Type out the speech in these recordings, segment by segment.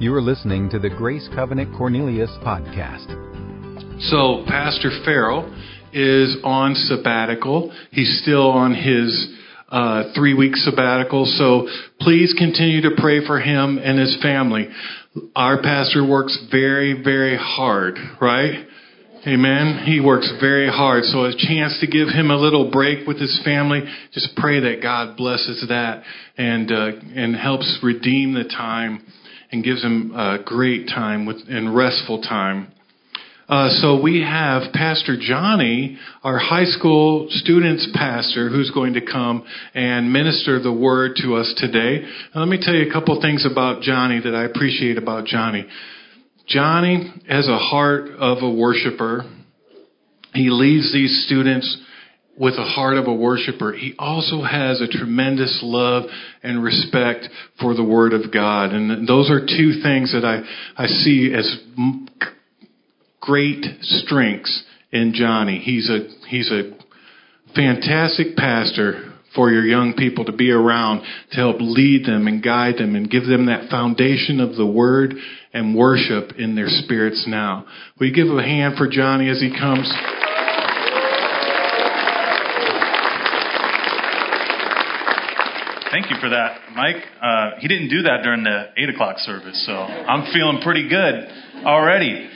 You are listening to the Grace Covenant Cornelius podcast. So, Pastor Farrell is on sabbatical. He's still on his uh, three week sabbatical. So, please continue to pray for him and his family. Our pastor works very, very hard, right? Amen. He works very hard. So a chance to give him a little break with his family, just pray that God blesses that and uh, and helps redeem the time and gives him a great time with and restful time. Uh, so we have Pastor Johnny, our high school students pastor, who's going to come and minister the word to us today. Now, let me tell you a couple things about Johnny that I appreciate about Johnny. Johnny has a heart of a worshiper. He leads these students with a heart of a worshiper. He also has a tremendous love and respect for the Word of God. And those are two things that I, I see as great strengths in Johnny. He's a, he's a fantastic pastor for your young people to be around to help lead them and guide them and give them that foundation of the word and worship in their spirits now. Will you give a hand for Johnny as he comes? Thank you for that, Mike. Uh, he didn't do that during the 8 o'clock service, so I'm feeling pretty good already.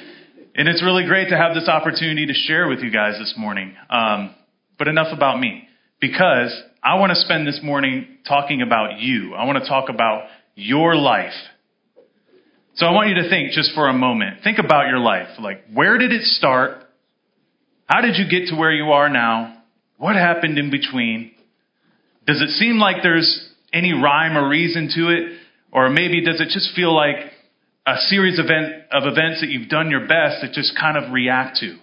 And it's really great to have this opportunity to share with you guys this morning. Um, but enough about me, because I want to spend this morning talking about you. I want to talk about your life. So I want you to think just for a moment. Think about your life. Like, where did it start? How did you get to where you are now? What happened in between? Does it seem like there's any rhyme or reason to it? Or maybe does it just feel like a series of, event, of events that you've done your best to just kind of react to?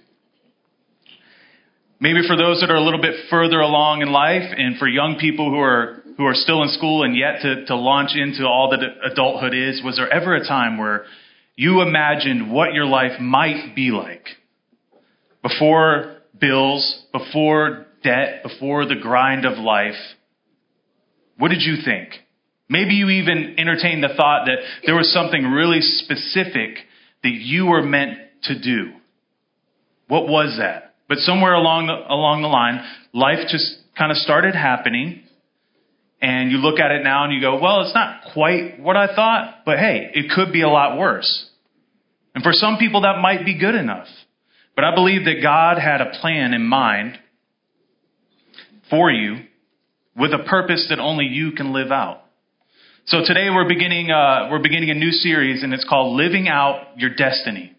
Maybe for those that are a little bit further along in life and for young people who are who are still in school and yet to, to launch into all that adulthood is, was there ever a time where you imagined what your life might be like? Before bills, before debt, before the grind of life, what did you think? Maybe you even entertained the thought that there was something really specific that you were meant to do. What was that? But somewhere along the, along the line, life just kind of started happening. And you look at it now and you go, well, it's not quite what I thought, but hey, it could be a lot worse. And for some people, that might be good enough. But I believe that God had a plan in mind for you with a purpose that only you can live out. So today we're beginning, uh, we're beginning a new series and it's called Living Out Your Destiny.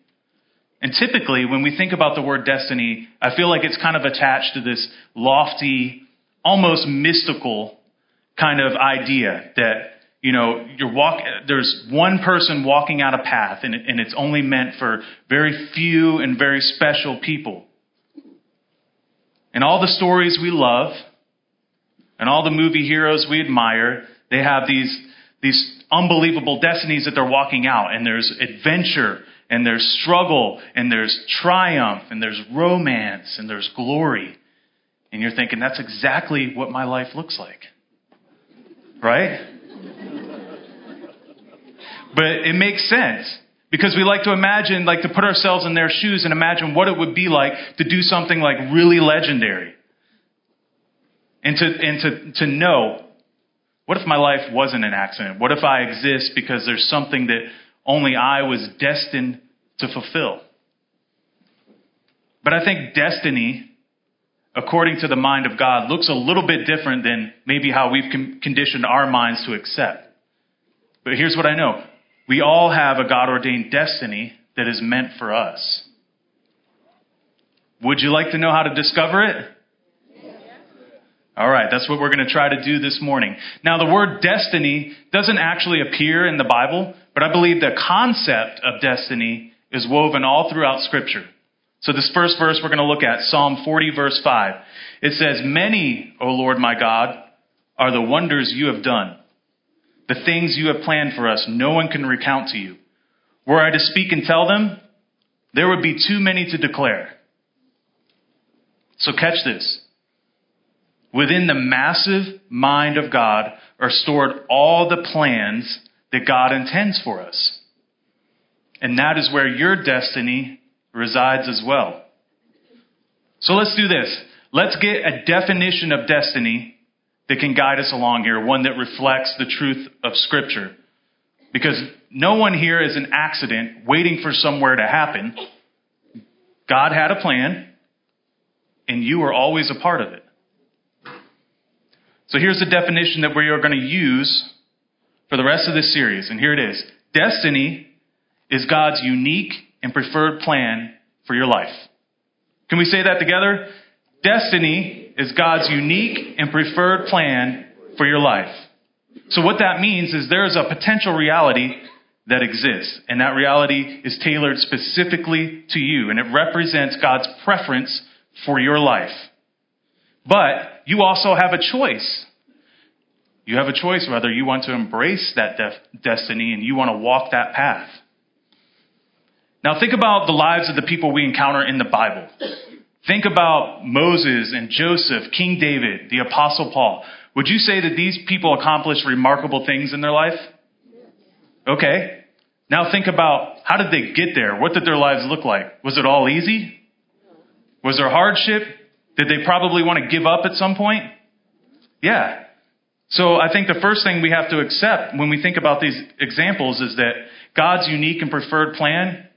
And typically, when we think about the word destiny, I feel like it's kind of attached to this lofty, almost mystical kind of idea that, you know, you're walk, there's one person walking out a path and, and it's only meant for very few and very special people. And all the stories we love and all the movie heroes we admire, they have these, these unbelievable destinies that they're walking out and there's adventure and there's struggle and there's triumph and there's romance and there's glory. And you're thinking, that's exactly what my life looks like. Right? but it makes sense because we like to imagine, like to put ourselves in their shoes and imagine what it would be like to do something like really legendary. And to, and to, to know, what if my life wasn't an accident? What if I exist because there's something that only I was destined to fulfill. But I think destiny, according to the mind of God, looks a little bit different than maybe how we've conditioned our minds to accept. But here's what I know we all have a God ordained destiny that is meant for us. Would you like to know how to discover it? All right, that's what we're going to try to do this morning. Now, the word destiny doesn't actually appear in the Bible, but I believe the concept of destiny is woven all throughout Scripture. So, this first verse we're going to look at, Psalm 40, verse 5. It says, Many, O Lord my God, are the wonders you have done. The things you have planned for us, no one can recount to you. Were I to speak and tell them, there would be too many to declare. So, catch this. Within the massive mind of God are stored all the plans that God intends for us. and that is where your destiny resides as well. So let's do this. Let's get a definition of destiny that can guide us along here, one that reflects the truth of Scripture. Because no one here is an accident waiting for somewhere to happen. God had a plan, and you are always a part of it. So here's the definition that we are going to use for the rest of this series, and here it is Destiny is God's unique and preferred plan for your life. Can we say that together? Destiny is God's unique and preferred plan for your life. So what that means is there is a potential reality that exists, and that reality is tailored specifically to you, and it represents God's preference for your life. But you also have a choice. You have a choice whether you want to embrace that def- destiny and you want to walk that path. Now think about the lives of the people we encounter in the Bible. Think about Moses and Joseph, King David, the Apostle Paul. Would you say that these people accomplished remarkable things in their life? Okay. Now think about how did they get there? What did their lives look like? Was it all easy? Was there hardship? Did they probably want to give up at some point? Yeah. So I think the first thing we have to accept when we think about these examples is that God's unique and preferred plan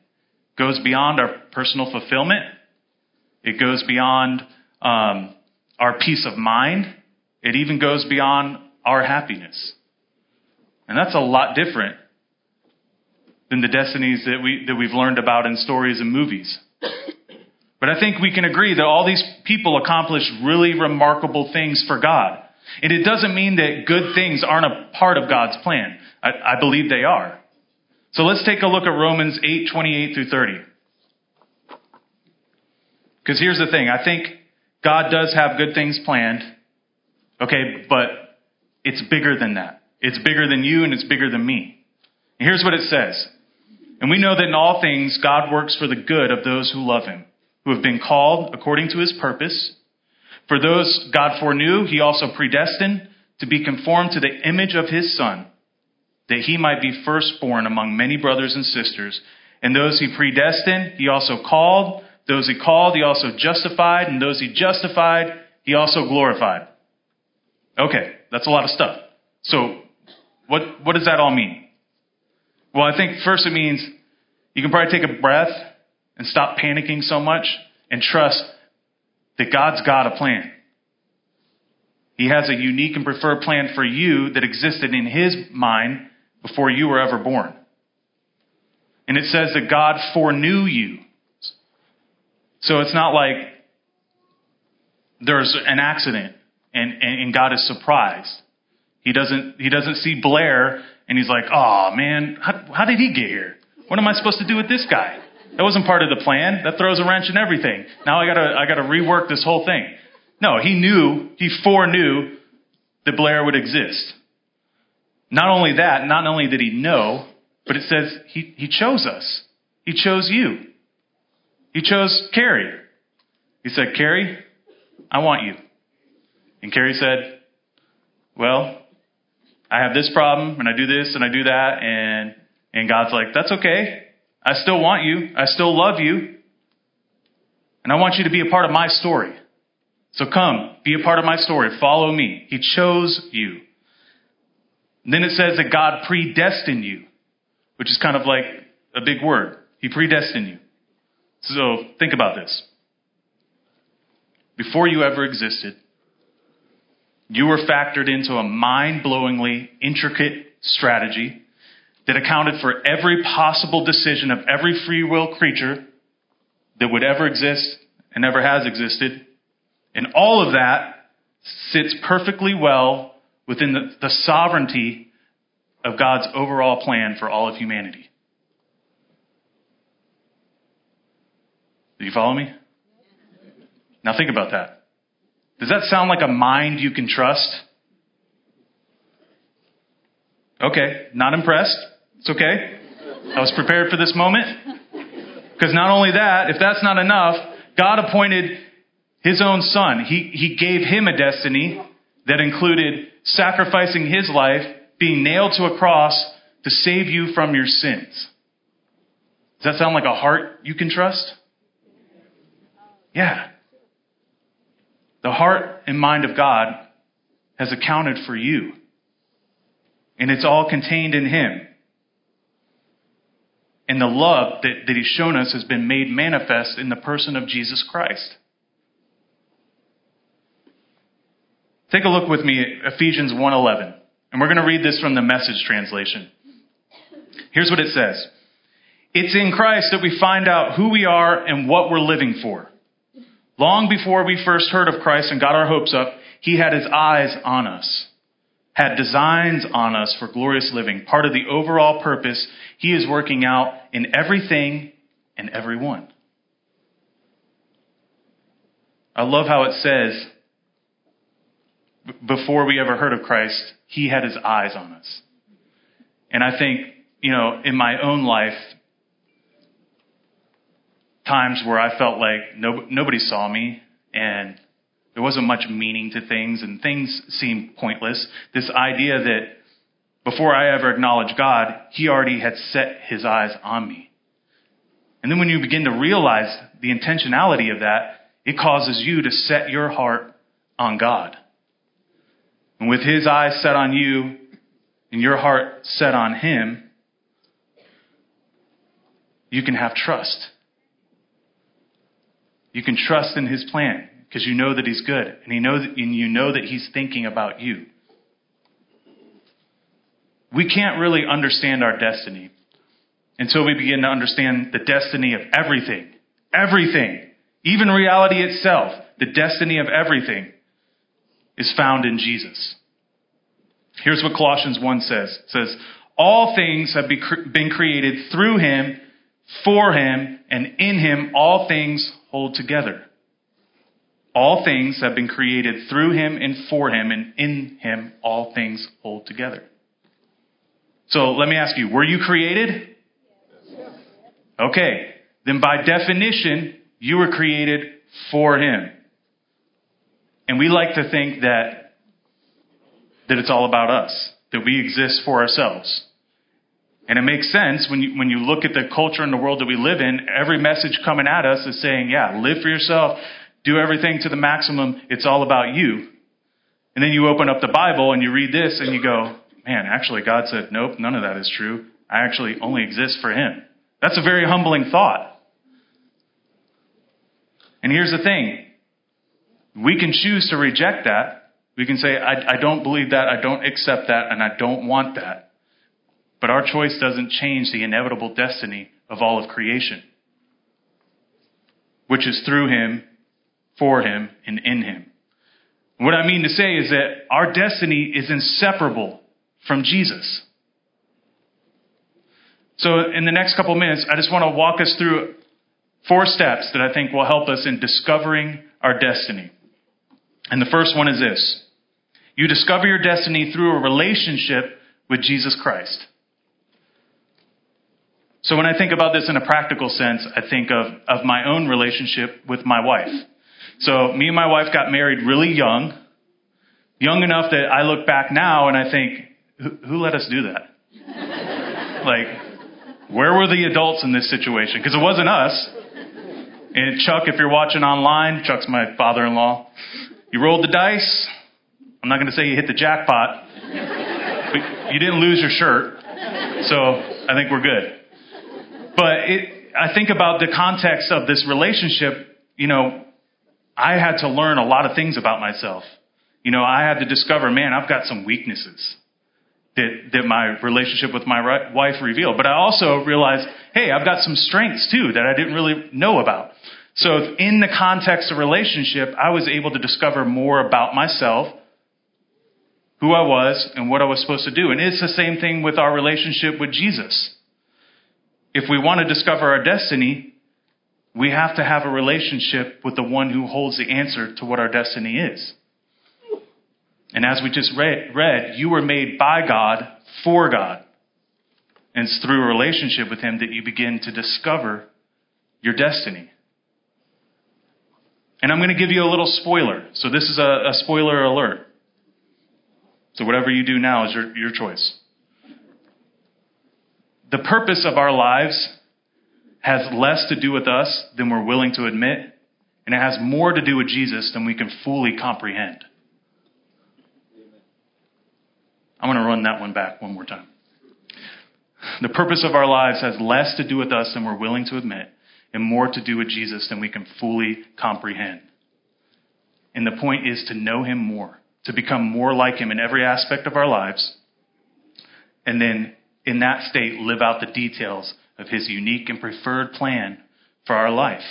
goes beyond our personal fulfillment. It goes beyond um, our peace of mind. It even goes beyond our happiness. And that's a lot different than the destinies that, we, that we've learned about in stories and movies. But I think we can agree that all these people accomplished really remarkable things for God. And it doesn't mean that good things aren't a part of God's plan. I, I believe they are. So let's take a look at Romans 8, 28 through 30. Because here's the thing. I think God does have good things planned. Okay, but it's bigger than that. It's bigger than you and it's bigger than me. And here's what it says. And we know that in all things God works for the good of those who love him, who have been called according to his purpose. For those God foreknew, he also predestined to be conformed to the image of his son, that he might be firstborn among many brothers and sisters. And those he predestined, he also called. Those he called, he also justified. And those he justified, he also glorified. Okay, that's a lot of stuff. So, what, what does that all mean? Well, I think first it means you can probably take a breath and stop panicking so much and trust that God's got a plan. He has a unique and preferred plan for you that existed in His mind before you were ever born. And it says that God foreknew you. So it's not like there's an accident and, and, and God is surprised. He doesn't, he doesn't see Blair and he's like, oh man, how, how did he get here? What am I supposed to do with this guy? That wasn't part of the plan. That throws a wrench in everything. Now I gotta, I gotta rework this whole thing. No, he knew, he foreknew that Blair would exist. Not only that, not only did he know, but it says he, he chose us. He chose you. He chose Carrie. He said, Carrie, I want you. And Carrie said, Well, I have this problem and I do this and I do that and and God's like, That's okay. I still want you. I still love you. And I want you to be a part of my story. So come, be a part of my story. Follow me. He chose you. And then it says that God predestined you, which is kind of like a big word. He predestined you. So think about this. Before you ever existed, you were factored into a mind blowingly intricate strategy that accounted for every possible decision of every free will creature that would ever exist and ever has existed. And all of that sits perfectly well within the, the sovereignty of God's overall plan for all of humanity. Do you follow me? Now think about that. Does that sound like a mind you can trust? Okay, not impressed. It's okay. I was prepared for this moment. Because not only that, if that's not enough, God appointed his own son. He, he gave him a destiny that included sacrificing his life, being nailed to a cross to save you from your sins. Does that sound like a heart you can trust? Yeah. The heart and mind of God has accounted for you. And it's all contained in Him. And the love that, that He's shown us has been made manifest in the person of Jesus Christ. Take a look with me at Ephesians 1:11. And we're going to read this from the message translation. Here's what it says. It's in Christ that we find out who we are and what we're living for. Long before we first heard of Christ and got our hopes up, he had his eyes on us, had designs on us for glorious living, part of the overall purpose he is working out in everything and everyone. I love how it says, before we ever heard of Christ, he had his eyes on us. And I think, you know, in my own life, times where I felt like no, nobody saw me and there wasn't much meaning to things and things seemed pointless. This idea that before I ever acknowledged God, He already had set His eyes on me. And then when you begin to realize the intentionality of that, it causes you to set your heart on God. And with His eyes set on you and your heart set on Him, you can have trust. You can trust in his plan because you know that he's good and, he knows, and you know that he's thinking about you. We can't really understand our destiny until we begin to understand the destiny of everything. Everything. Even reality itself, the destiny of everything is found in Jesus. Here's what Colossians 1 says. It says, all things have been created through him, for him, and in him all things hold together. All things have been created through him and for him, and in him all things hold together. So let me ask you, were you created? Okay. Then by definition, you were created for him. And we like to think that, that it's all about us, that we exist for ourselves. And it makes sense when you, when you look at the culture and the world that we live in, every message coming at us is saying, yeah, live for yourself, do everything to the maximum, it's all about you. And then you open up the Bible and you read this and you go, man, actually God said, nope, none of that is true. I actually only exist for Him. That's a very humbling thought. And here's the thing. We can choose to reject that. We can say, I, I don't believe that, I don't accept that, and I don't want that. But our choice doesn't change the inevitable destiny of all of creation, which is through Him, for Him, and in Him. What I mean to say is that our destiny is inseparable from Jesus. So, in the next couple minutes, I just want to walk us through four steps that I think will help us in discovering our destiny. And the first one is this you discover your destiny through a relationship with Jesus Christ. So when I think about this in a practical sense, I think of, of my own relationship with my wife. So me and my wife got married really young, young enough that I look back now and I think, who, who let us do that? like, where were the adults in this situation? Because it wasn't us. And Chuck, if you're watching online, Chuck's my father-in-law. You rolled the dice. I'm not going to say you hit the jackpot, but you didn't lose your shirt. So I think we're good. But it, I think about the context of this relationship, you know, I had to learn a lot of things about myself. You know, I had to discover, man, I've got some weaknesses that, that my relationship with my wife revealed. But I also realized, hey, I've got some strengths too that I didn't really know about. So in the context of relationship, I was able to discover more about myself, who I was, and what I was supposed to do. And it's the same thing with our relationship with Jesus if we want to discover our destiny, we have to have a relationship with the one who holds the answer to what our destiny is. And as we just read, read, you were made by God for God. And it's through a relationship with Him that you begin to discover your destiny. And I'm going to give you a little spoiler. So this is a, a spoiler alert. So whatever you do now is your, your choice the purpose of our lives has less to do with us than we're willing to admit, and it has more to do with Jesus than we can fully comprehend. I'm going to run that one back one more time. The purpose of our lives has less to do with us than we're willing to admit, and more to do with Jesus than we can fully comprehend. And the point is to know him more, to become more like him in every aspect of our lives, and then in that state live out the details of his unique and preferred plan for our life.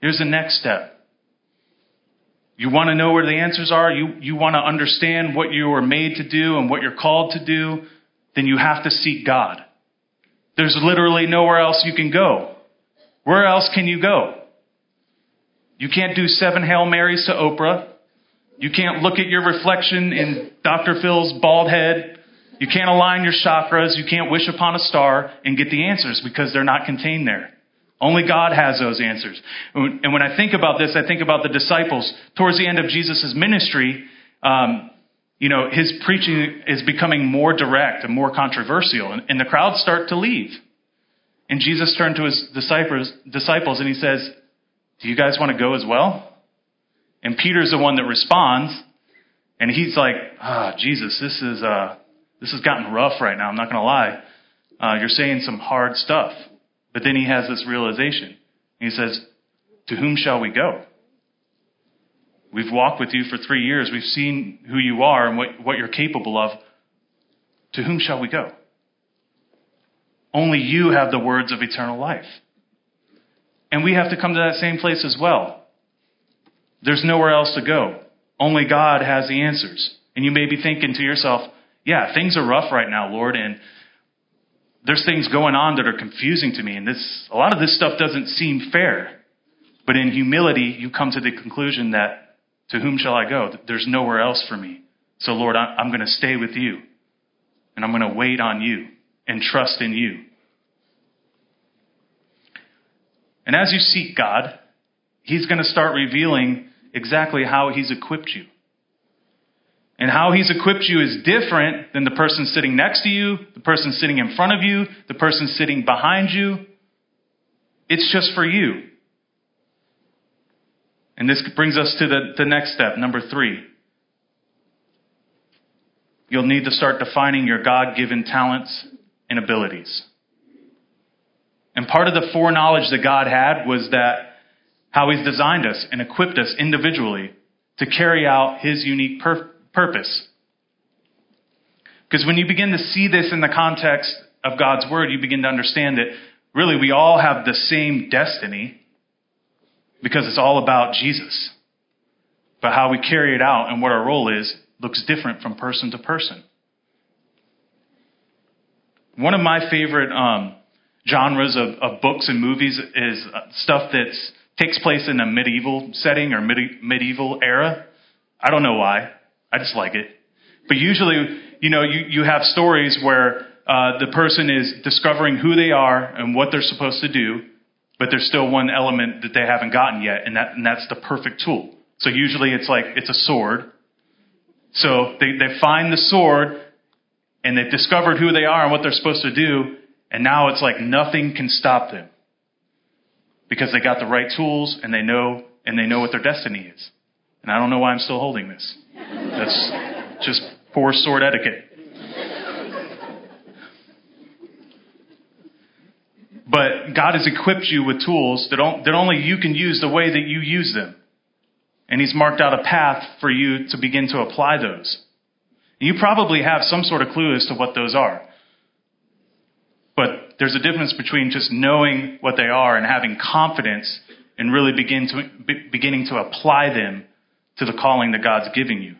Here's the next step. You want to know where the answers are? You, you want to understand what you were made to do and what you're called to do? Then you have to seek God. There's literally nowhere else you can go. Where else can you go? You can't do seven Hail Marys to Oprah. You can't look at your reflection in Dr. Phil's bald head. You can't align your chakras. You can't wish upon a star and get the answers because they're not contained there. Only God has those answers. And when I think about this, I think about the disciples. Towards the end of Jesus' ministry, um, you know, his preaching is becoming more direct and more controversial, and, and the crowds start to leave. And Jesus turned to his disciples, disciples and he says, Do you guys want to go as well? And Peter's the one that responds, and he's like, Ah, oh, Jesus, this is uh, this has gotten rough right now. I'm not going to lie. Uh, you're saying some hard stuff. But then he has this realization. He says, To whom shall we go? We've walked with you for three years. We've seen who you are and what, what you're capable of. To whom shall we go? Only you have the words of eternal life. And we have to come to that same place as well. There's nowhere else to go. Only God has the answers. And you may be thinking to yourself, yeah, things are rough right now, Lord, and there's things going on that are confusing to me, and this a lot of this stuff doesn't seem fair. But in humility, you come to the conclusion that to whom shall I go? There's nowhere else for me. So Lord, I'm going to stay with you, and I'm going to wait on you and trust in you. And as you seek God, He's going to start revealing exactly how He's equipped you. And how he's equipped you is different than the person sitting next to you, the person sitting in front of you, the person sitting behind you. It's just for you. And this brings us to the, the next step, number three. You'll need to start defining your God given talents and abilities. And part of the foreknowledge that God had was that how He's designed us and equipped us individually to carry out His unique purpose purpose. Because when you begin to see this in the context of God's Word, you begin to understand that really we all have the same destiny because it's all about Jesus. But how we carry it out and what our role is looks different from person to person. One of my favorite um, genres of, of, books and movies is stuff that takes place in a medieval setting or medi- medieval era. I don't know why. I just like it. But usually, you know, you, you have stories where uh, the person is discovering who they are and what they're supposed to do, but there's still one element that they haven't gotten yet, and, that, and that's the perfect tool. So usually it's like it's a sword. So they, they find the sword and they've discovered who they are and what they're supposed to do, and now it's like nothing can stop them because they got the right tools and they know and they know what their destiny is. And I don't know why I'm still holding this. That's just poor sword etiquette. But God has equipped you with tools that, that only you can use the way that you use them. And He's marked out a path for you to begin to apply those. You probably have some sort of clue as to what those are. But there's a difference between just knowing what they are and having confidence and really begin to, be, beginning to apply them to the calling that God's giving you.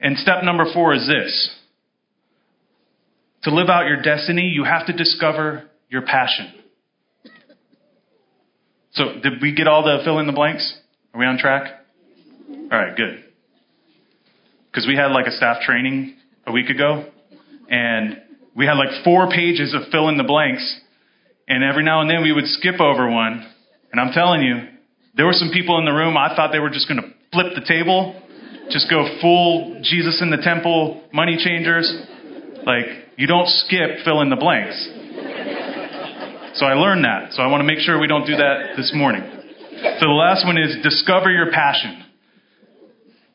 And step number four is this. To live out your destiny, you have to discover your passion. So, did we get all the fill in the blanks? Are we on track? All right, good. Because we had like a staff training a week ago, and we had like four pages of fill in the blanks, and every now and then we would skip over one. And I'm telling you, there were some people in the room, I thought they were just going to flip the table, just go full Jesus in the temple, money changers. Like, you don't skip fill in the blanks. So I learned that. So I want to make sure we don't do that this morning. So the last one is discover your passion.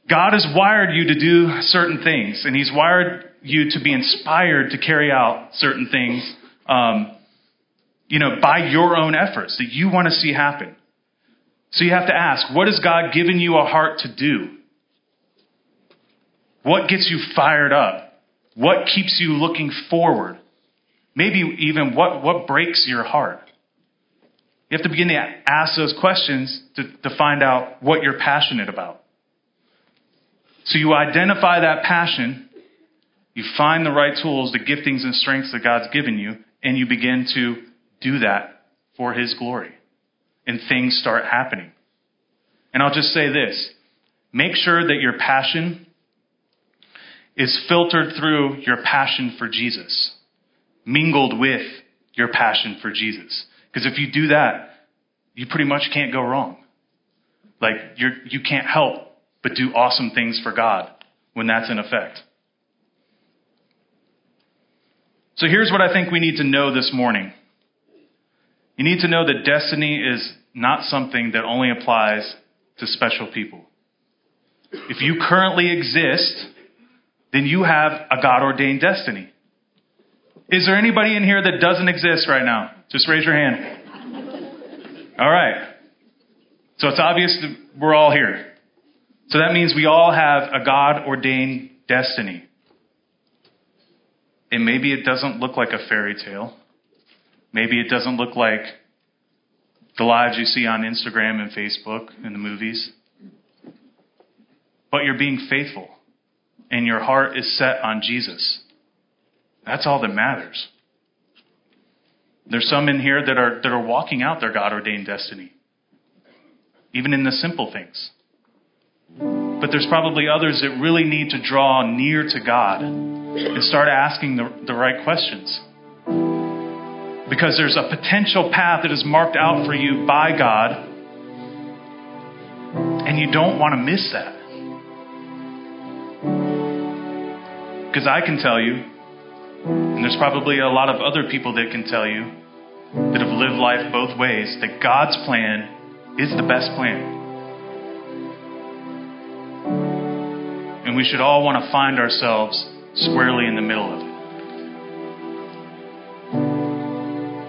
God has wired you to do certain things, and He's wired you to be inspired to carry out certain things, um, you know, by your own efforts that you want to see happen. So you have to ask, what has God given you a heart to do? What gets you fired up? What keeps you looking forward? Maybe even what, what breaks your heart? You have to begin to ask those questions to, to find out what you're passionate about. So you identify that passion, you find the right tools, the giftings and strengths that God's given you, and you begin to do that for His glory. And things start happening. And I'll just say this make sure that your passion is filtered through your passion for Jesus, mingled with your passion for Jesus. Because if you do that, you pretty much can't go wrong. Like you're, you can't help but do awesome things for God when that's in effect. So here's what I think we need to know this morning. You need to know that destiny is not something that only applies to special people. If you currently exist, then you have a God ordained destiny. Is there anybody in here that doesn't exist right now? Just raise your hand. All right. So it's obvious that we're all here. So that means we all have a God ordained destiny. And maybe it doesn't look like a fairy tale. Maybe it doesn't look like the lives you see on Instagram and Facebook and the movies. But you're being faithful and your heart is set on Jesus. That's all that matters. There's some in here that are, that are walking out their God ordained destiny, even in the simple things. But there's probably others that really need to draw near to God and start asking the, the right questions. Because there's a potential path that is marked out for you by God, and you don't want to miss that. Because I can tell you, and there's probably a lot of other people that can tell you that have lived life both ways, that God's plan is the best plan. And we should all want to find ourselves squarely in the middle of it.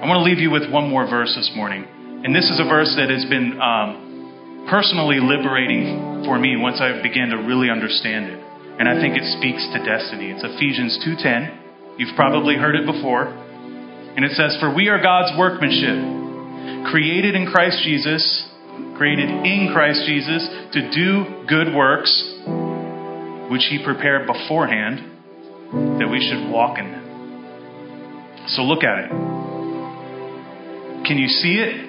I want to leave you with one more verse this morning. And this is a verse that has been um, personally liberating for me once I began to really understand it and I think it speaks to destiny. It's Ephesians 2:10. You've probably heard it before. And it says, "For we are God's workmanship, created in Christ Jesus, created in Christ Jesus to do good works, which he prepared beforehand that we should walk in them." So look at it. Can you see it?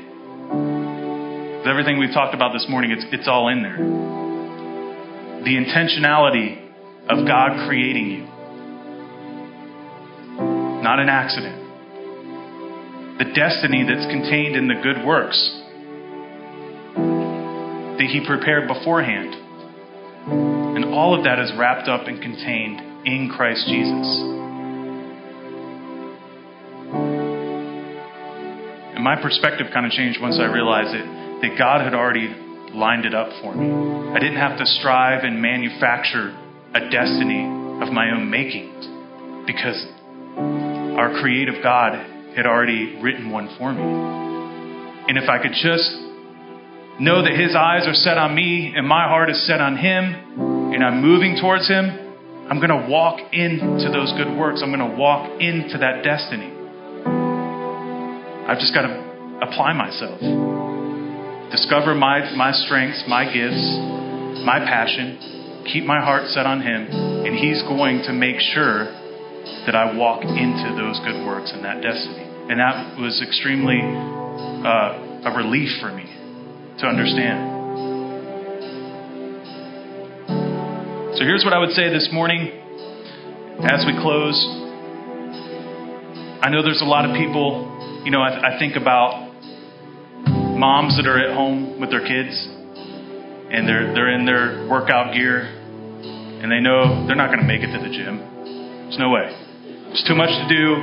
With Everything we've talked about this morning, it's, it's all in there. The intentionality of God creating you. Not an accident. The destiny that's contained in the good works that He prepared beforehand. And all of that is wrapped up and contained in Christ Jesus. And my perspective kind of changed once I realized it, that God had already lined it up for me. I didn't have to strive and manufacture a destiny of my own making because our creative God had already written one for me. And if I could just know that His eyes are set on me and my heart is set on Him and I'm moving towards Him, I'm going to walk into those good works. I'm going to walk into that destiny. I've just got to apply myself, discover my, my strengths, my gifts, my passion, keep my heart set on Him, and He's going to make sure that I walk into those good works and that destiny. And that was extremely uh, a relief for me to understand. So here's what I would say this morning as we close. I know there's a lot of people, you know, I, I think about moms that are at home with their kids and they're they're in their workout gear and they know they're not going to make it to the gym. There's no way. There's too much to do.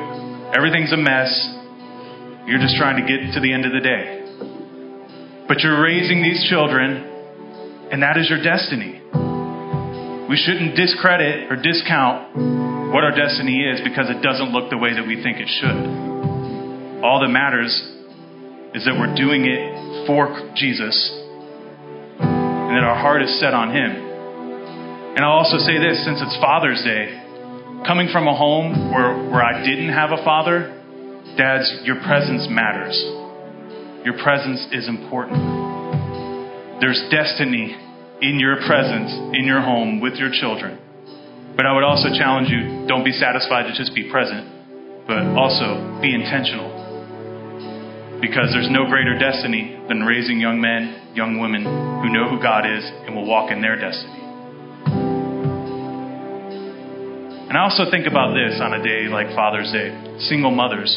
Everything's a mess. You're just trying to get to the end of the day. But you're raising these children, and that is your destiny. We shouldn't discredit or discount what our destiny is because it doesn't look the way that we think it should. All that matters is that we're doing it for Jesus and that our heart is set on Him. And I'll also say this since it's Father's Day, coming from a home where, where I didn't have a father, dads, your presence matters. Your presence is important. There's destiny in your presence, in your home, with your children. But I would also challenge you don't be satisfied to just be present, but also be intentional because there's no greater destiny than raising young men, young women who know who God is and will walk in their destiny. And I also think about this on a day like Father's Day single mothers.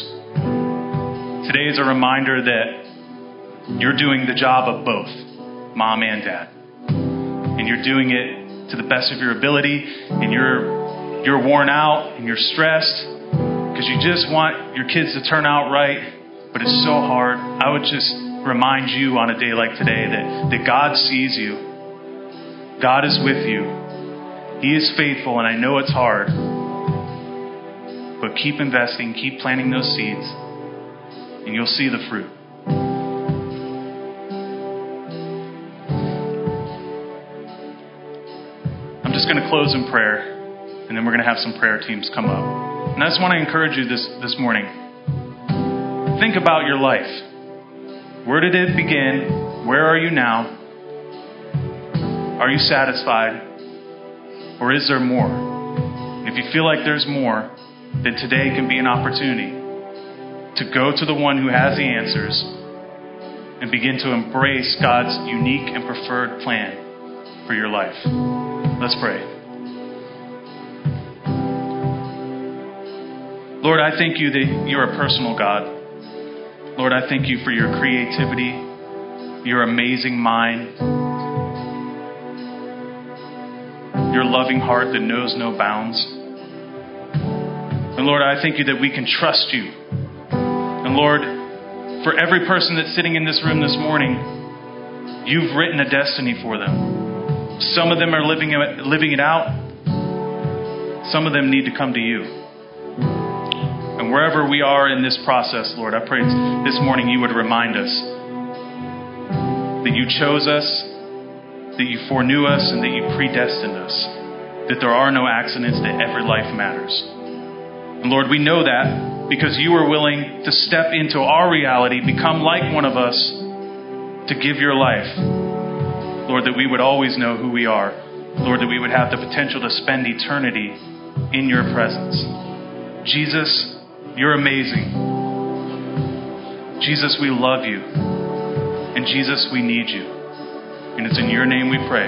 Today is a reminder that you're doing the job of both mom and dad. And you're doing it to the best of your ability, and you're, you're worn out and you're stressed because you just want your kids to turn out right but it's so hard. I would just remind you on a day like today that, that God sees you. God is with you. He is faithful, and I know it's hard. But keep investing, keep planting those seeds, and you'll see the fruit. I'm just going to close in prayer, and then we're going to have some prayer teams come up. And I just want to encourage you this, this morning think about your life. Where did it begin? Where are you now? Are you satisfied? Or is there more? If you feel like there's more, then today can be an opportunity to go to the one who has the answers and begin to embrace God's unique and preferred plan for your life. Let's pray. Lord, I thank you that you're a personal God. Lord, I thank you for your creativity, your amazing mind, your loving heart that knows no bounds. And Lord, I thank you that we can trust you. And Lord, for every person that's sitting in this room this morning, you've written a destiny for them. Some of them are living it, out. Some of them need to come to you. And wherever we are in this process, Lord, I pray this morning you would remind us that you chose us, that you foreknew us, and that you predestined us, that there are no accidents, that every life matters. And Lord, we know that because you were willing to step into our reality, become like one of us, to give your life. Lord, that we would always know who we are. Lord, that we would have the potential to spend eternity in your presence. Jesus, you're amazing. Jesus, we love you. And Jesus, we need you. And it's in your name we pray.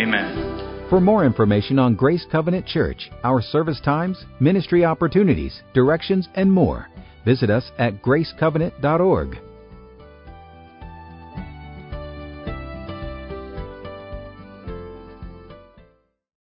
Amen. For more information on Grace Covenant Church, our service times, ministry opportunities, directions, and more, visit us at gracecovenant.org.